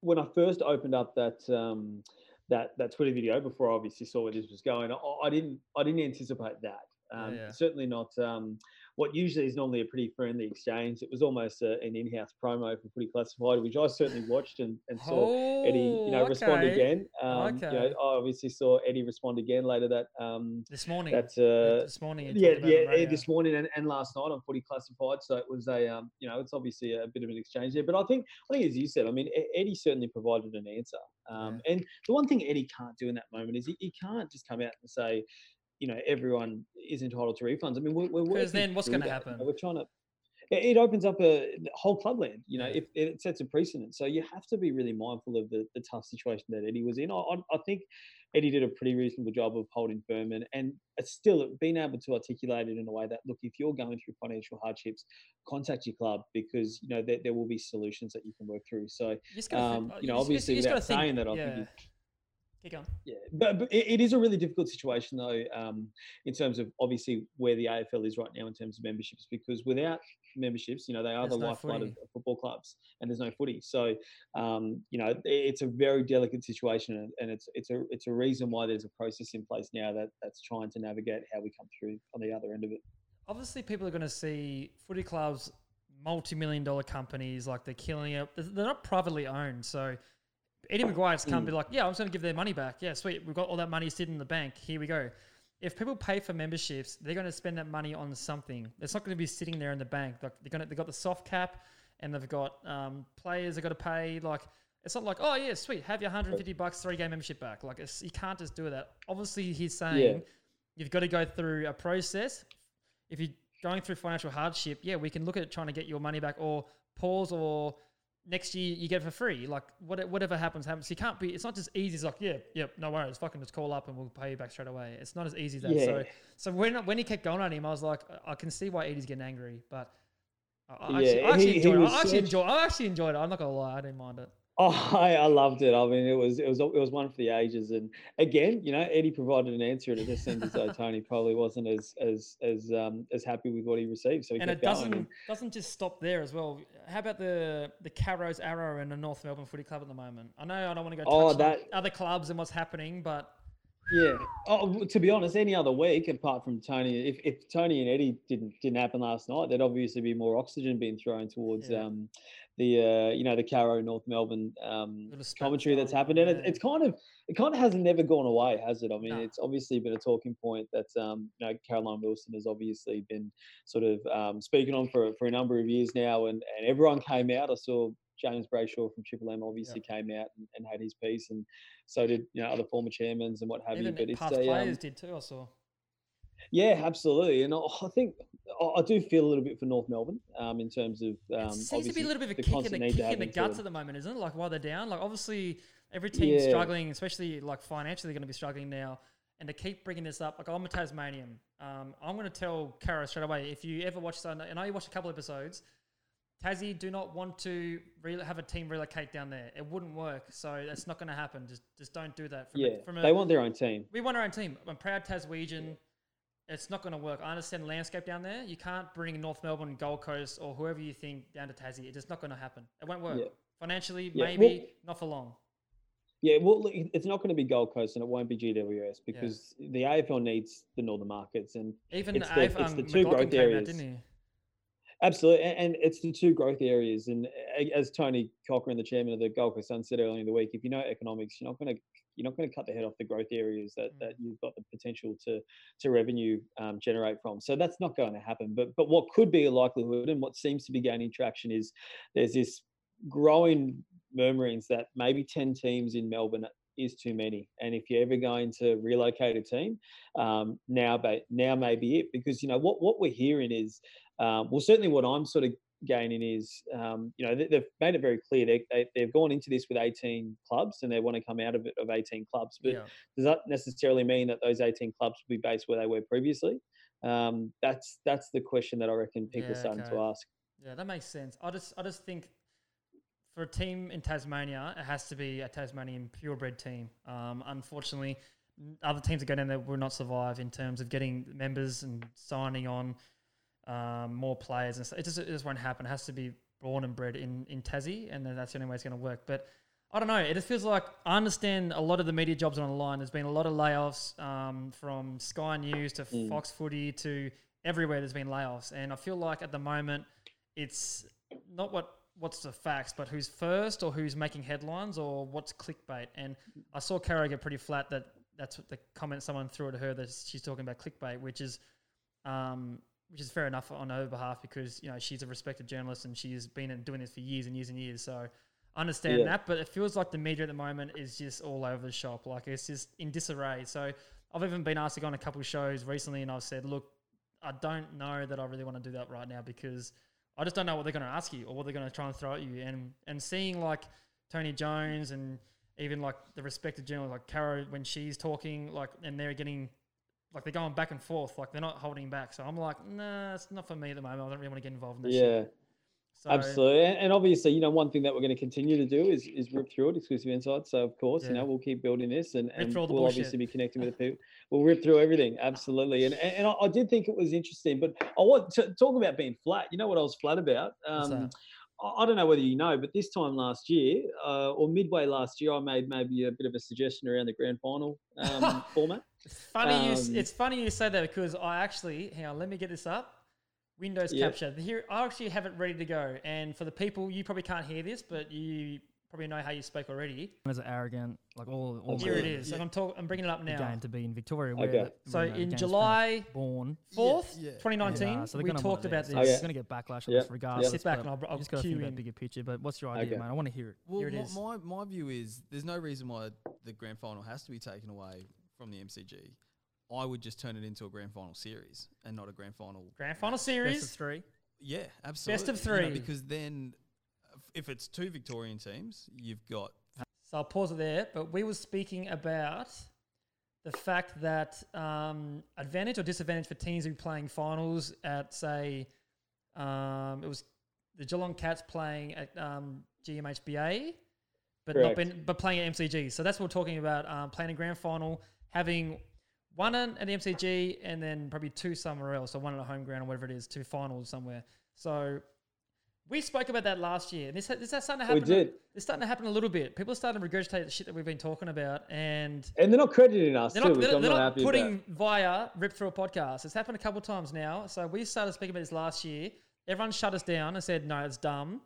[SPEAKER 2] when i first opened up that um that that twitter video before i obviously saw where this was going i, I didn't i didn't anticipate that um
[SPEAKER 1] yeah.
[SPEAKER 2] certainly not um what usually is normally a pretty friendly exchange it was almost a, an in-house promo for footy classified which i certainly watched and, and saw Eddie, you know,
[SPEAKER 1] Oh,
[SPEAKER 2] respond again. Um, You know, I obviously saw Eddie respond again later that um,
[SPEAKER 1] This morning.
[SPEAKER 2] that uh,
[SPEAKER 1] this morning.
[SPEAKER 2] yeah, yeah, this morning and, and last night on Footy Classified. So it was a, um, you know, it's obviously a bit of an exchange there. But I think, I think as you said, I mean, Eddie certainly provided an answer. Um, And the one thing Eddie can't do in that moment is he, he can't just come out and say, you know, everyone is entitled to refunds. I mean, we're, we're
[SPEAKER 1] Because then what's
[SPEAKER 2] you know,
[SPEAKER 1] happen?
[SPEAKER 2] We're trying to. It it opens up a whole clubland, you know.
[SPEAKER 1] Yeah.
[SPEAKER 2] If it sets a precedent, so you have to be really mindful of the, the tough situation that Eddie was in. I, I, think Eddie did a pretty reasonable job of holding firm and, and it's still being able to articulate it in a way that look, if you're going through financial hardships, contact your club because you know there, there will be solutions that you can work through. So
[SPEAKER 1] You
[SPEAKER 2] um,
[SPEAKER 1] think,
[SPEAKER 2] you know, obviously
[SPEAKER 1] gotta
[SPEAKER 2] without
[SPEAKER 1] think-
[SPEAKER 2] saying that, I
[SPEAKER 1] yeah.
[SPEAKER 2] think
[SPEAKER 1] Keep going.
[SPEAKER 2] yeah, but, but it, it is a really difficult situation though, um, in terms of obviously where the AFL is right now in terms of memberships, because without memberships, you know, they are
[SPEAKER 1] There's
[SPEAKER 2] the
[SPEAKER 1] no
[SPEAKER 2] lifeblood of, football clubs, and there's no footy. So, um, you know, it's a very delicate situation, and, it's it's a it's a reason why there's a process in place now that that's trying to navigate how we come through on the other end of it.
[SPEAKER 1] Obviously, people are going to see footy clubs, multi-million dollar companies, like they're killing it. They're not privately owned, so Eddie McGuire's come
[SPEAKER 2] Mm.
[SPEAKER 1] be like, yeah, I'm just going to give their money back. Yeah, sweet. We've got all that money sitting in the bank. Here we go. If people pay for memberships, they're going to spend that money on something. It's not going to be sitting there in the bank. Like they're going to, they've got the soft cap, and they've got um, players they've got to pay. Like it's not like, oh yeah, sweet, have your 150 bucks three game membership back. Like it's, you can't just do that. Obviously, he's saying you've got to go through a process. If you're going through financial hardship, yeah, we can look at trying to get your money back or pause or next year you get it for free. Like what, whatever happens, happens. You can't be, it's not just easy. It's like, yeah, yeah, no worries. Fucking just call up and we'll pay you back straight away. It's not as easy as that. So,
[SPEAKER 2] Yeah.
[SPEAKER 1] so when, when he kept going on him, I was like, I- can see why Eddie's getting angry, but I, I
[SPEAKER 2] Yeah,
[SPEAKER 1] actually, I actually
[SPEAKER 2] he- he
[SPEAKER 1] enjoyed it. I actually enjoyed I actually enjoyed it. I'm not going to lie. I didn't mind it.
[SPEAKER 2] Oh, I, I loved it. I mean, it was it was it was one for the ages. And again, you know, Eddie provided an answer, and it just seems as though Tony probably wasn't as as as um as happy with what he received. So he
[SPEAKER 1] and it doesn't doesn't just stop there as well. How about the the Carrows Arrow and the North Melbourne Footy Club at the moment? I know I don't want to go touch
[SPEAKER 2] Oh, that-
[SPEAKER 1] other clubs and what's happening, but
[SPEAKER 2] Yeah. Oh, to be honest, any other week apart from Tony, if, if Tony and Eddie didn't didn't happen last night, there'd obviously be more oxygen being thrown towards
[SPEAKER 1] Yeah.
[SPEAKER 2] um, the uh, you know the Caro North Melbourne um, commentary that's happened, and it, it's kind of it kind of hasn't never gone away, has it? I mean,
[SPEAKER 1] No.
[SPEAKER 2] it's obviously been a talking point that um, you know Caroline Wilson has obviously been sort of um, speaking on for for a number of years now, and and everyone came out. I saw. James Brayshaw from Triple M obviously came out and, and had his piece, and so did you know other former chairmen and what have
[SPEAKER 1] Even
[SPEAKER 2] you. But it's
[SPEAKER 1] past
[SPEAKER 2] a, um,
[SPEAKER 1] players did too. I saw.
[SPEAKER 2] Yeah, absolutely, and I I think I- do feel a little bit for North Melbourne um, in terms of um,
[SPEAKER 1] it seems to be a little bit of a kick in the kick in the guts at the moment, isn't it? Like while they're down, like obviously every team's
[SPEAKER 2] Yeah.
[SPEAKER 1] struggling, especially like financially, they're going to be struggling now. And to keep bringing this up, like I'm a Tasmanian. Um, I'm going to tell Caro straight away. If you ever watch, and I know you watched a couple episodes, Tassie do not want to re- have a team relocate down there. It wouldn't work. So that's not going to happen. Just just don't do that. From
[SPEAKER 2] Yeah,
[SPEAKER 1] a, from a,
[SPEAKER 2] they want their own team.
[SPEAKER 1] we want our own team. I'm proud Taswegian. It's not going to work. I understand the landscape down there. You can't bring North Melbourne, Gold Coast, or whoever you think down to Tassie. It's just not going to happen. It won't work.
[SPEAKER 2] Yeah.
[SPEAKER 1] Financially,
[SPEAKER 2] Yeah,
[SPEAKER 1] maybe
[SPEAKER 2] well-
[SPEAKER 1] not for long.
[SPEAKER 2] Yeah, well, it's not going to be Gold Coast and it won't be GWS because the AFL needs the northern markets and
[SPEAKER 1] Even
[SPEAKER 2] it's the- it's
[SPEAKER 1] um,
[SPEAKER 2] the two
[SPEAKER 1] McLachlan
[SPEAKER 2] growth
[SPEAKER 1] out,
[SPEAKER 2] areas.
[SPEAKER 1] didn't he?
[SPEAKER 2] Absolutely, and, and it's the two growth areas. And as Tony Cochran, the chairman of the Gold Coast Sun, said earlier in the week, if you know economics, you're not going to you're not going to cut the head off the growth areas that,
[SPEAKER 1] Mm.
[SPEAKER 2] that you've got the potential to to revenue um, generate from. So that's not going to happen. But but what could be a likelihood, and what seems to be gaining traction, is there's this growing murmurings that maybe ten teams in Melbourne is too many. And if you're ever going to relocate a team, um, now now may be it because you know what what we're hearing is um, well certainly what I'm sort of gaining is um, you know they, they've made it very clear they, they they've gone into this with 18 clubs and they want to come out of it of 18 clubs but
[SPEAKER 1] yeah.
[SPEAKER 2] does that necessarily mean that those 18 clubs will be based where they were previously um, that's that's the question that I reckon people
[SPEAKER 1] Yeah,
[SPEAKER 2] are starting
[SPEAKER 1] okay.
[SPEAKER 2] to ask
[SPEAKER 1] Yeah, that makes sense. I just I just think for a team in Tasmania, it has to be a Tasmanian purebred team. Um, unfortunately, other teams that go down there will not survive in terms of getting members and signing on um, more players and stuff. It just, it just won't happen. It has to be born and bred in, in Tassie, and then that's the only way it's going to work. But I don't know. It just feels like I understand a lot of the media jobs are on the line. There's been a lot of layoffs um, from Sky News to
[SPEAKER 2] Mm.
[SPEAKER 1] Fox Footy to everywhere. There's been layoffs, and I feel like at the moment it's not what what's the facts, but who's first or who's making headlines or what's clickbait. And I saw Caro get pretty flat that that's what the comment someone threw at her that she's talking about clickbait, which is um, which is fair enough on her behalf because you know she's a respected journalist and she's been doing this for years and years and years. So I understand
[SPEAKER 2] Yeah.
[SPEAKER 1] that, but it feels like the media at the moment is just all over the shop. Like it's just in disarray. So I've even been asked to go on a couple of shows recently, and I've said, look, I don't know that I really want to do that right now because I just don't know what they're going to ask you or what they're going to try and throw at you. And and seeing like Tony Jones and even like the respected journalist like Caro when she's talking, like and they're getting like they're going back and forth, like they're not holding back. So I'm like, nah, it's not for me at the moment. I don't really want to get involved in that. shit.
[SPEAKER 2] yeah
[SPEAKER 1] So,
[SPEAKER 2] Absolutely, and, obviously, you know, one thing that we're going to continue to do is is rip through it, exclusive insights. So, of course, you know, we'll keep building this, and, and
[SPEAKER 1] through all the
[SPEAKER 2] we'll
[SPEAKER 1] bullshit.
[SPEAKER 2] obviously be connecting with the people. We'll rip through everything, absolutely. And and, I, I did think it was interesting, but I want to talk about being flat. You know what I was flat about? Um? I don't know whether you know, but this time last year, uh, or midway last year, I made maybe a bit of a suggestion around the grand final um, format.
[SPEAKER 1] It's funny you.
[SPEAKER 2] Um,
[SPEAKER 1] It's funny you say that because I actually hang on. Let me get this up. Windows
[SPEAKER 2] Yeah.
[SPEAKER 1] capture. Here, I actually have it ready to go. And for the people, you probably can't hear this, but you probably know how you spoke already.
[SPEAKER 3] as arrogant, like all, all
[SPEAKER 1] Here
[SPEAKER 3] the,
[SPEAKER 1] it is. And I'm talk, I'm bringing it up now.
[SPEAKER 3] Again, to be in Victoria. Where
[SPEAKER 2] Okay.
[SPEAKER 3] the-
[SPEAKER 1] So
[SPEAKER 3] know,
[SPEAKER 1] in
[SPEAKER 3] game's pretty much
[SPEAKER 1] July
[SPEAKER 3] born.
[SPEAKER 1] fourth,
[SPEAKER 4] yeah.
[SPEAKER 1] 2019,
[SPEAKER 3] Yeah, so
[SPEAKER 1] we talked about this.
[SPEAKER 3] it.
[SPEAKER 2] Okay.
[SPEAKER 3] It's going to get backlash on
[SPEAKER 2] Yeah,
[SPEAKER 3] this
[SPEAKER 2] yeah.
[SPEAKER 1] Sit back and I'll- I'll
[SPEAKER 3] just got to think about bigger picture. But what's your idea,
[SPEAKER 2] Okay.
[SPEAKER 3] man? I want to hear it.
[SPEAKER 4] Well,
[SPEAKER 1] Here it
[SPEAKER 4] my,
[SPEAKER 1] is.
[SPEAKER 4] my my view is there's no reason why the grand final has to be taken away from the MCG. I would just turn it into a grand final series and not a grand final.
[SPEAKER 1] Grand final
[SPEAKER 3] Best of
[SPEAKER 1] series.
[SPEAKER 3] three.
[SPEAKER 4] Yeah, absolutely.
[SPEAKER 1] Best of
[SPEAKER 4] You know,
[SPEAKER 1] three.
[SPEAKER 4] because then, if it's two Victorian teams, you've got
[SPEAKER 1] So I'll pause it there. But we were speaking about the fact that um, advantage or disadvantage for teams who are playing finals at say um, it was the Geelong Cats playing at um, GMHBA, but not been, but playing at MCG. So that's what we're talking about. Um, playing a grand final, having one at at MCG and then probably two somewhere else, or one at a home ground or whatever it is, two finals somewhere. So We spoke about that last year, and this this is starting to happen.
[SPEAKER 2] We did.
[SPEAKER 1] It's starting to happen a little bit. People are starting to regurgitate the shit that we've been talking about, and
[SPEAKER 2] And they're not crediting us
[SPEAKER 1] they're
[SPEAKER 2] too,
[SPEAKER 1] not,
[SPEAKER 2] which
[SPEAKER 1] they're, they're
[SPEAKER 2] not,
[SPEAKER 1] not putting
[SPEAKER 2] about.
[SPEAKER 1] via Rip Through a podcast. It's happened a couple of times now. So we started speaking about this last year. Everyone shut us down and said, no, it's dumb.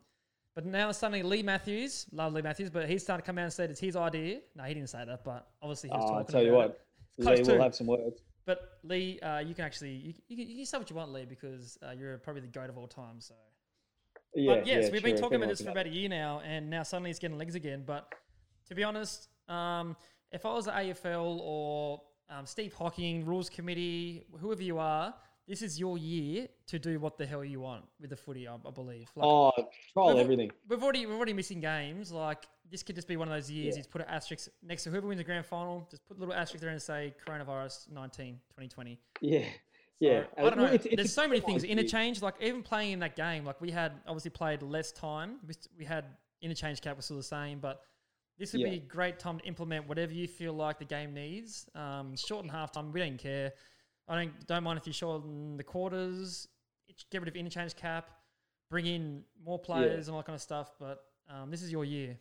[SPEAKER 1] But now suddenly Leigh Matthews, love Leigh Matthews, but he's starting to come out and said it's his idea. No, he didn't say that, but obviously he was
[SPEAKER 2] Oh,
[SPEAKER 1] talking
[SPEAKER 2] I'll tell you what,
[SPEAKER 1] Leigh
[SPEAKER 2] will have some words.
[SPEAKER 1] But Leigh, uh, you can actually you, you, you can say what you want, Leigh, because uh, you're probably the goat of all time. So,
[SPEAKER 2] Yeah,
[SPEAKER 1] but yes,
[SPEAKER 2] yeah,
[SPEAKER 1] we've been talking about this for about a year now, and now suddenly it's getting legs again. But to be honest, um, if I was the AFL or um, Steve Hocking, Rules Committee, whoever you are, this is your year to do what the hell you want with the footy. I, I believe. Like,
[SPEAKER 2] Oh, trial
[SPEAKER 1] We've-
[SPEAKER 2] everything.
[SPEAKER 1] We've already we're already missing games. Like this could just be one of those years.
[SPEAKER 2] Yeah.
[SPEAKER 1] He's put an asterisk next to whoever wins the grand final. Just put a little asterisk there and say coronavirus 19, 2020.
[SPEAKER 2] Yeah, yeah.
[SPEAKER 1] I don't know.
[SPEAKER 2] It's- it's
[SPEAKER 1] There's so many things. Interchange, like even playing in that game, like we had obviously played less time. We, had interchange cap was still the same, but this would
[SPEAKER 2] Yeah.
[SPEAKER 1] be a great time to implement whatever you feel like the game needs. Um, shorten half time. We don't care. I don't don't mind if you shorten the quarters. Get rid of interchange cap. Bring in more players and all that kind of stuff. But um, this is your year.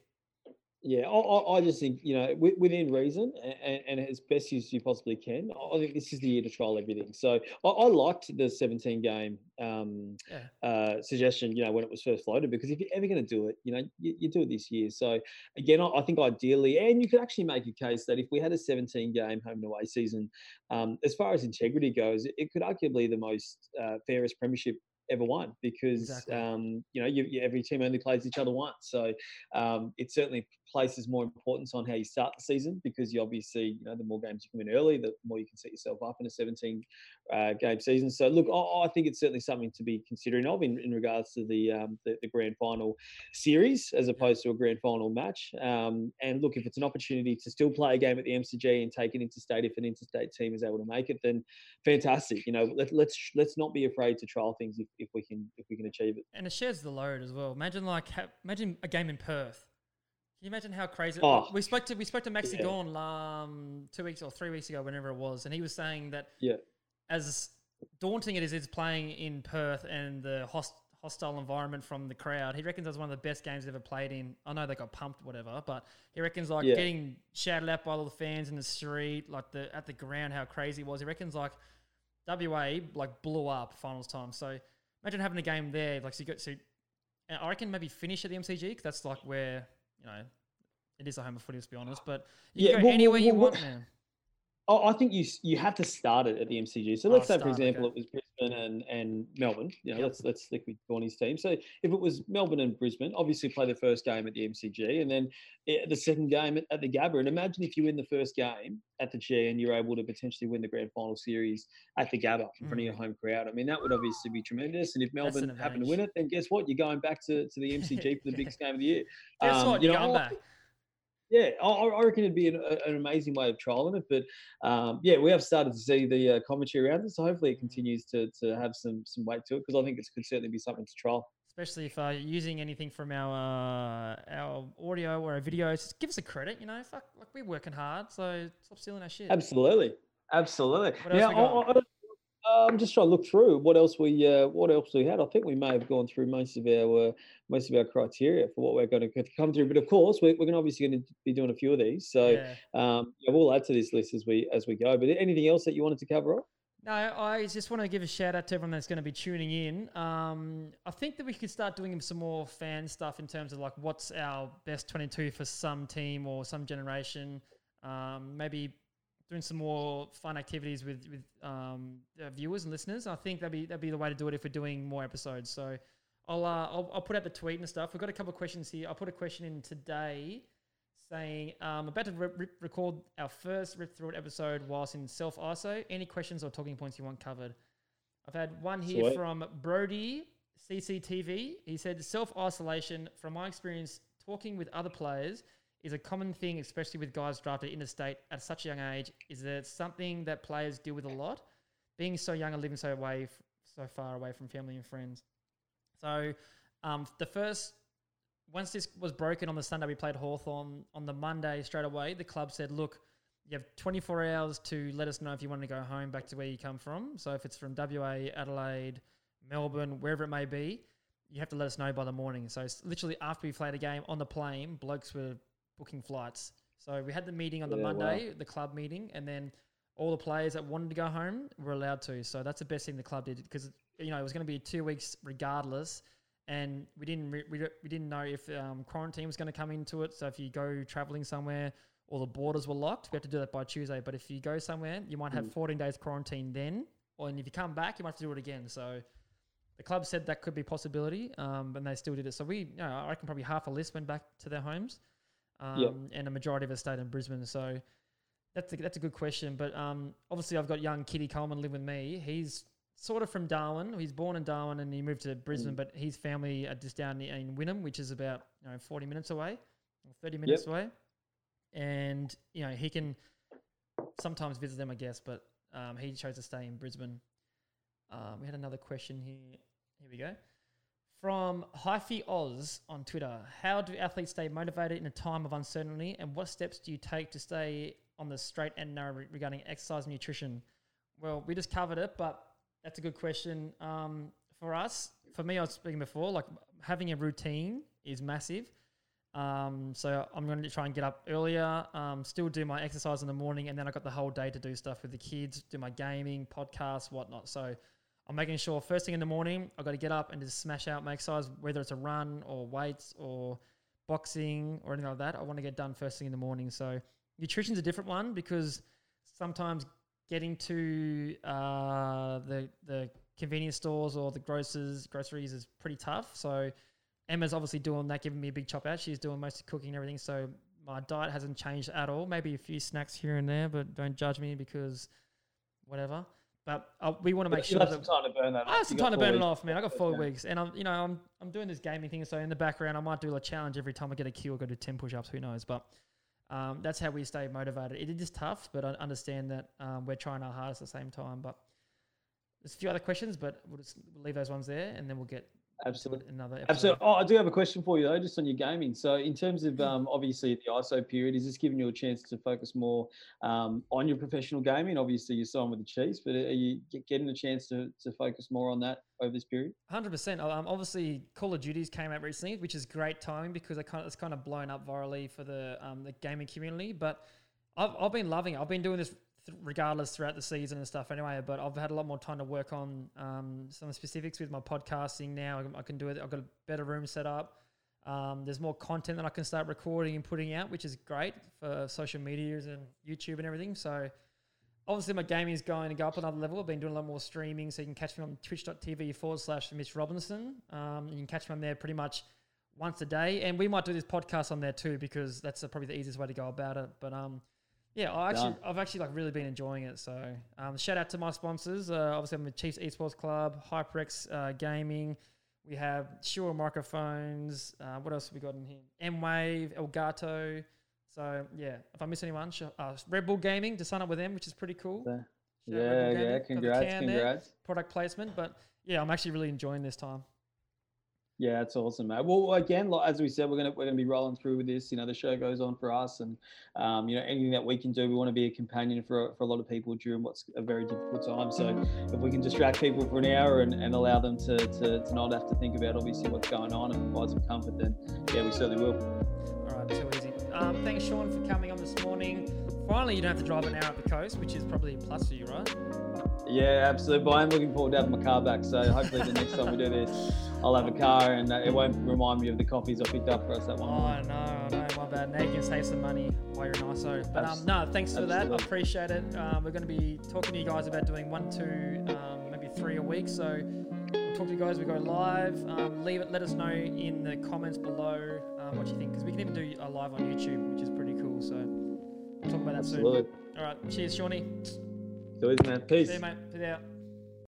[SPEAKER 2] Yeah, I, I, I just think you know within reason and, and as best as you possibly can. I think this is the year to trial everything. So I, I liked the 17 game um,
[SPEAKER 1] Yeah.
[SPEAKER 2] uh, suggestion. You know when it was first floated because if you're ever going to do it, you know you, you do it this year. So again, I, I think ideally, and you could actually make a case that if we had a 17 game home and away season, um, as far as integrity goes, it, it could arguably the most uh, fairest premiership ever won because
[SPEAKER 1] Exactly.
[SPEAKER 2] um, you know you, you, every team only plays each other once. So um, it certainly places more importance on how you start the season because you obviously, you know, the more games you come in early, the more you can set yourself up in a 17 uh, game season. So look, I, I think it's certainly something to be considering of in, in regards to the, um, the the grand final series as opposed to a grand final match. Um, and look, if it's an opportunity to still play a game at the MCG and take it interstate if an interstate team is able to make it, then fantastic. You know, let, let's let's not be afraid to trial things if, if we can if we can achieve it.
[SPEAKER 1] And it shares the load as well. Imagine like imagine a game in Perth. Can you imagine how crazy?
[SPEAKER 2] Oh,
[SPEAKER 1] we spoke to we spoke to Maxi
[SPEAKER 2] yeah.
[SPEAKER 1] Gawn um, two weeks or three weeks ago, whenever it was, and he was saying that
[SPEAKER 2] Yeah.
[SPEAKER 1] as daunting it is, it's playing in Perth and the host, hostile environment from the crowd. He reckons that's one of the best games he's ever played in. I know they got pumped, whatever, but he reckons like
[SPEAKER 2] Yeah.
[SPEAKER 1] getting shouted at by all the fans in the street, like the at the ground, how crazy it was. He reckons like WA like blew up finals time. So imagine having a game there, like so you got so. And I reckon maybe finish at the MCG because that's like where you know it is a home of footy, let's be honest. But you
[SPEAKER 2] Yeah,
[SPEAKER 1] can go
[SPEAKER 2] well,
[SPEAKER 1] anywhere
[SPEAKER 2] well,
[SPEAKER 1] you
[SPEAKER 2] well,
[SPEAKER 1] want, man.
[SPEAKER 2] Oh, I think you you have to start it at the MCG. So
[SPEAKER 1] Oh,
[SPEAKER 2] let's say, for example,
[SPEAKER 1] okay.
[SPEAKER 2] it was Brisbane and, and Melbourne. You know,
[SPEAKER 1] Yep.
[SPEAKER 2] let's let's stick with Gawny's team. So if it was Melbourne and Brisbane, obviously play the first game at the MCG, and then eh, the second game at, at the Gabba. And imagine if you win the first game at the G and you're able to potentially win the grand final series at the Gabba in front of your home crowd. I mean, that would obviously be tremendous. And if
[SPEAKER 1] Mm.
[SPEAKER 2] Melbourne happen to win it, then guess what? You're going back to, to the MCG for the biggest game of the year.
[SPEAKER 1] Guess
[SPEAKER 2] Um,
[SPEAKER 1] what?
[SPEAKER 2] you
[SPEAKER 1] You're
[SPEAKER 2] know,
[SPEAKER 1] going back.
[SPEAKER 2] Yeah, I, I reckon it'd be an, an amazing way of trialing it. But um, yeah, we have started to see the uh, commentary around it, so hopefully it continues to, to have some some weight to it because I think it could certainly be something to trial.
[SPEAKER 1] especially if uh, using anything from our uh, our audio or our videos, just give us a credit. You know, fuck, like we're working hard, so stop stealing our shit.
[SPEAKER 2] Absolutely, absolutely.
[SPEAKER 1] What
[SPEAKER 2] now,
[SPEAKER 1] we?
[SPEAKER 2] I, I, I'm just trying to look through what else we uh, what else we had. I think we may have gone through most of our uh, most of our criteria for what we're going to come through. But of course, we're, we're obviously going to be doing a few of these. So
[SPEAKER 1] yeah.
[SPEAKER 2] um, yeah, we'll add to this list as we as we go. But anything else that you wanted to cover off?
[SPEAKER 1] No, I just want to give a shout out to everyone that's going to be tuning in. Um, I think that we could start doing some more fan stuff in terms of like what's our best 22 for some team or some generation. Um, maybe doing some more fun activities with with um, uh, viewers and listeners. I think that'd be that'd be the way to do it if we're doing more episodes. So I'll uh, I'll, I'll put out the tweet and stuff. We've got a couple of questions here. I'll put a question in today saying um, about to re- re- record our first rip through it episode whilst in self ISO. Any questions or talking points you want covered? I've had one here
[SPEAKER 2] Sweet.
[SPEAKER 1] from Brody CCTV. He said self isolation. From my experience, talking with other players is a common thing, especially with guys drafted interstate at such a young age. Is there something that players deal with a lot? Being so young and living so away, so far away from family and friends. So, um, the first once this was broken on the Sunday, we played Hawthorn on the Monday straight away. The club said, "Look, you have 24 hours to let us know if you want to go home back to where you come from. So if it's from WA, Adelaide, Melbourne, wherever it may be, you have to let us know by the morning. So literally after we played a game on the plane, blokes were booking flights. So we had the meeting on the
[SPEAKER 2] Yeah, wow.
[SPEAKER 1] Monday, the club meeting, and then all the players that wanted to go home were allowed to. So that's the best thing the club did because you know it was going to be two weeks regardless, and we didn't re- we, we didn't know if um, quarantine was going to come into it. So if you go traveling somewhere, or the borders were locked, we have to do that by Tuesday. But if you go somewhere, you might have
[SPEAKER 2] Mm.
[SPEAKER 1] 14 days quarantine then, or and if you come back, you might have to do it again. So the club said that could be a possibility, um, and they still did it. So we, you know, I reckon probably half a list went back to their homes, um,
[SPEAKER 2] Yep.
[SPEAKER 1] and a majority of us stayed in Brisbane. So that's a, that's a good question. But um, obviously, I've got young Kitty Coleman live with me. He's sort of from Darwin. He's born in Darwin and he moved to Brisbane,
[SPEAKER 2] Mm.
[SPEAKER 1] but his family are just down in Wynnum, which is about you know 40 minutes away, or 30 minutes away. And you know he can sometimes visit them, I guess, but um, he chose to stay in Brisbane. Um, we had another question here. Here we go. From Hyphy Oz on Twitter, how do athletes stay motivated in a time of uncertainty, and what steps do you take to stay on the straight and narrow regarding exercise and nutrition? Well, we just covered it, but that's a good question. Um, for us, for me, I was speaking before, like having a routine is massive. Um, so I'm going to try and get up earlier, um, still do my exercise in the morning, and then I got the whole day to do stuff with the kids, do my gaming, podcasts, whatnot. So I'm making sure first thing in the morning, I've got to get up and just smash out my exercise, whether it's a run or weights or boxing or anything like that. I want to get done first thing in the morning. So nutrition's a different one because sometimes getting to uh, the the convenience stores or the grocers groceries is pretty tough. So Emma's obviously doing that, giving me a big chop out. She's doing most of cooking and everything. So my diet hasn't changed at all. Maybe a few snacks here and there, but don't judge me because whatever. But uh, we want to make
[SPEAKER 2] You'll
[SPEAKER 1] sure
[SPEAKER 2] have
[SPEAKER 1] that
[SPEAKER 2] some time to burn that.
[SPEAKER 1] I have some time to burn it off, man. I got four weeks, and I'm, you know, I'm, I'm doing this gaming thing. So in the background, I might do a challenge every time I get a cue. kill. Go do ten push-ups. Who knows? But um, that's how we stay motivated. It is tough, but I understand that um, we're trying our hardest at the same time. But there's a few other questions, but we'll just leave those ones there, and then we'll get
[SPEAKER 2] Absolutely.
[SPEAKER 1] another episode.
[SPEAKER 2] Absolutely. Oh, I do have a question for you though, just on your gaming. So, in terms of um, obviously the ISO period, is this giving you a chance to focus more um, on your professional gaming? Obviously, you're signed with the Chiefs, but are you getting a chance to, to focus more on that over this period?
[SPEAKER 1] Hundred percent. Um, obviously, Call of Duties came out recently, which is great timing because it kind of, it's kind of blown up virally for the um, the gaming community. But I've, I've been loving it. I've been doing this regardless throughout the season and stuff anyway. But I've had a lot more time to work on um, some specifics with my podcasting now. I can- I can do it. I've got a better room set up. Um, there's more content that I can start recording and putting out, which is great for social medias and YouTube and everything. So obviously my gaming is going to go up another level. I've been doing a lot more streaming, so you can catch me on twitch.tv forward slash Mitch Robinson. Um, you can catch me on there pretty much once a day, and we might do this podcast on there too because that's probably the easiest way to go about it. But um, yeah, I actually
[SPEAKER 2] Done.
[SPEAKER 1] I've actually like really been enjoying it. So um, shout out to my sponsors. Uh, obviously, I'm the Chiefs Esports Club, HyperX uh, Gaming. We have Shure microphones. Uh, what else have we got in here? M Wave, Elgato. So yeah, if I miss anyone, sure. uh, Red Bull Gaming to sign up with them, which is pretty cool.
[SPEAKER 2] So-
[SPEAKER 1] Shout out Red
[SPEAKER 2] yeah, yeah.
[SPEAKER 1] Got the
[SPEAKER 2] Congrats,
[SPEAKER 1] there. Product placement, but yeah, I'm actually really enjoying this time.
[SPEAKER 2] Yeah, that's awesome, mate. Well, again, as we said, we're gonna we're gonna be rolling through with this. You know, the show goes on for us, and um, you know, anything that we can do, we want to be a companion for for a lot of people during what's a very difficult time. So, if we can distract people for an hour and, and allow them to, to to not have to think about obviously what's going on and provide some comfort, then yeah, we certainly will.
[SPEAKER 1] All right, too easy. Um, thanks, Sean, for coming on this morning. Finally, you don't have to drive an hour up the coast, which is probably a plus for you, right?
[SPEAKER 2] Yeah, absolutely. But I'm looking forward to having my car back. So hopefully the next time we do this, I'll have a car and uh, it won't remind me of the coffees I picked up for us that one.
[SPEAKER 1] I know, I know. My bad. Now you can save some money while you're in ISO. But um, no, thanks for that. I appreciate it. Um, we're going to be talking to you guys about doing one, two, um, maybe three a week. So we'll talk to you guys. We go live. Um, leave it. Let us know in the comments below um, what you think, because we can even do a live on YouTube, which is pretty cool. So we'll talk about that
[SPEAKER 2] Absolutely.
[SPEAKER 1] soon. All right. Cheers, Shawnee.
[SPEAKER 2] So, man. Peace.
[SPEAKER 1] See you, mate. Peace out.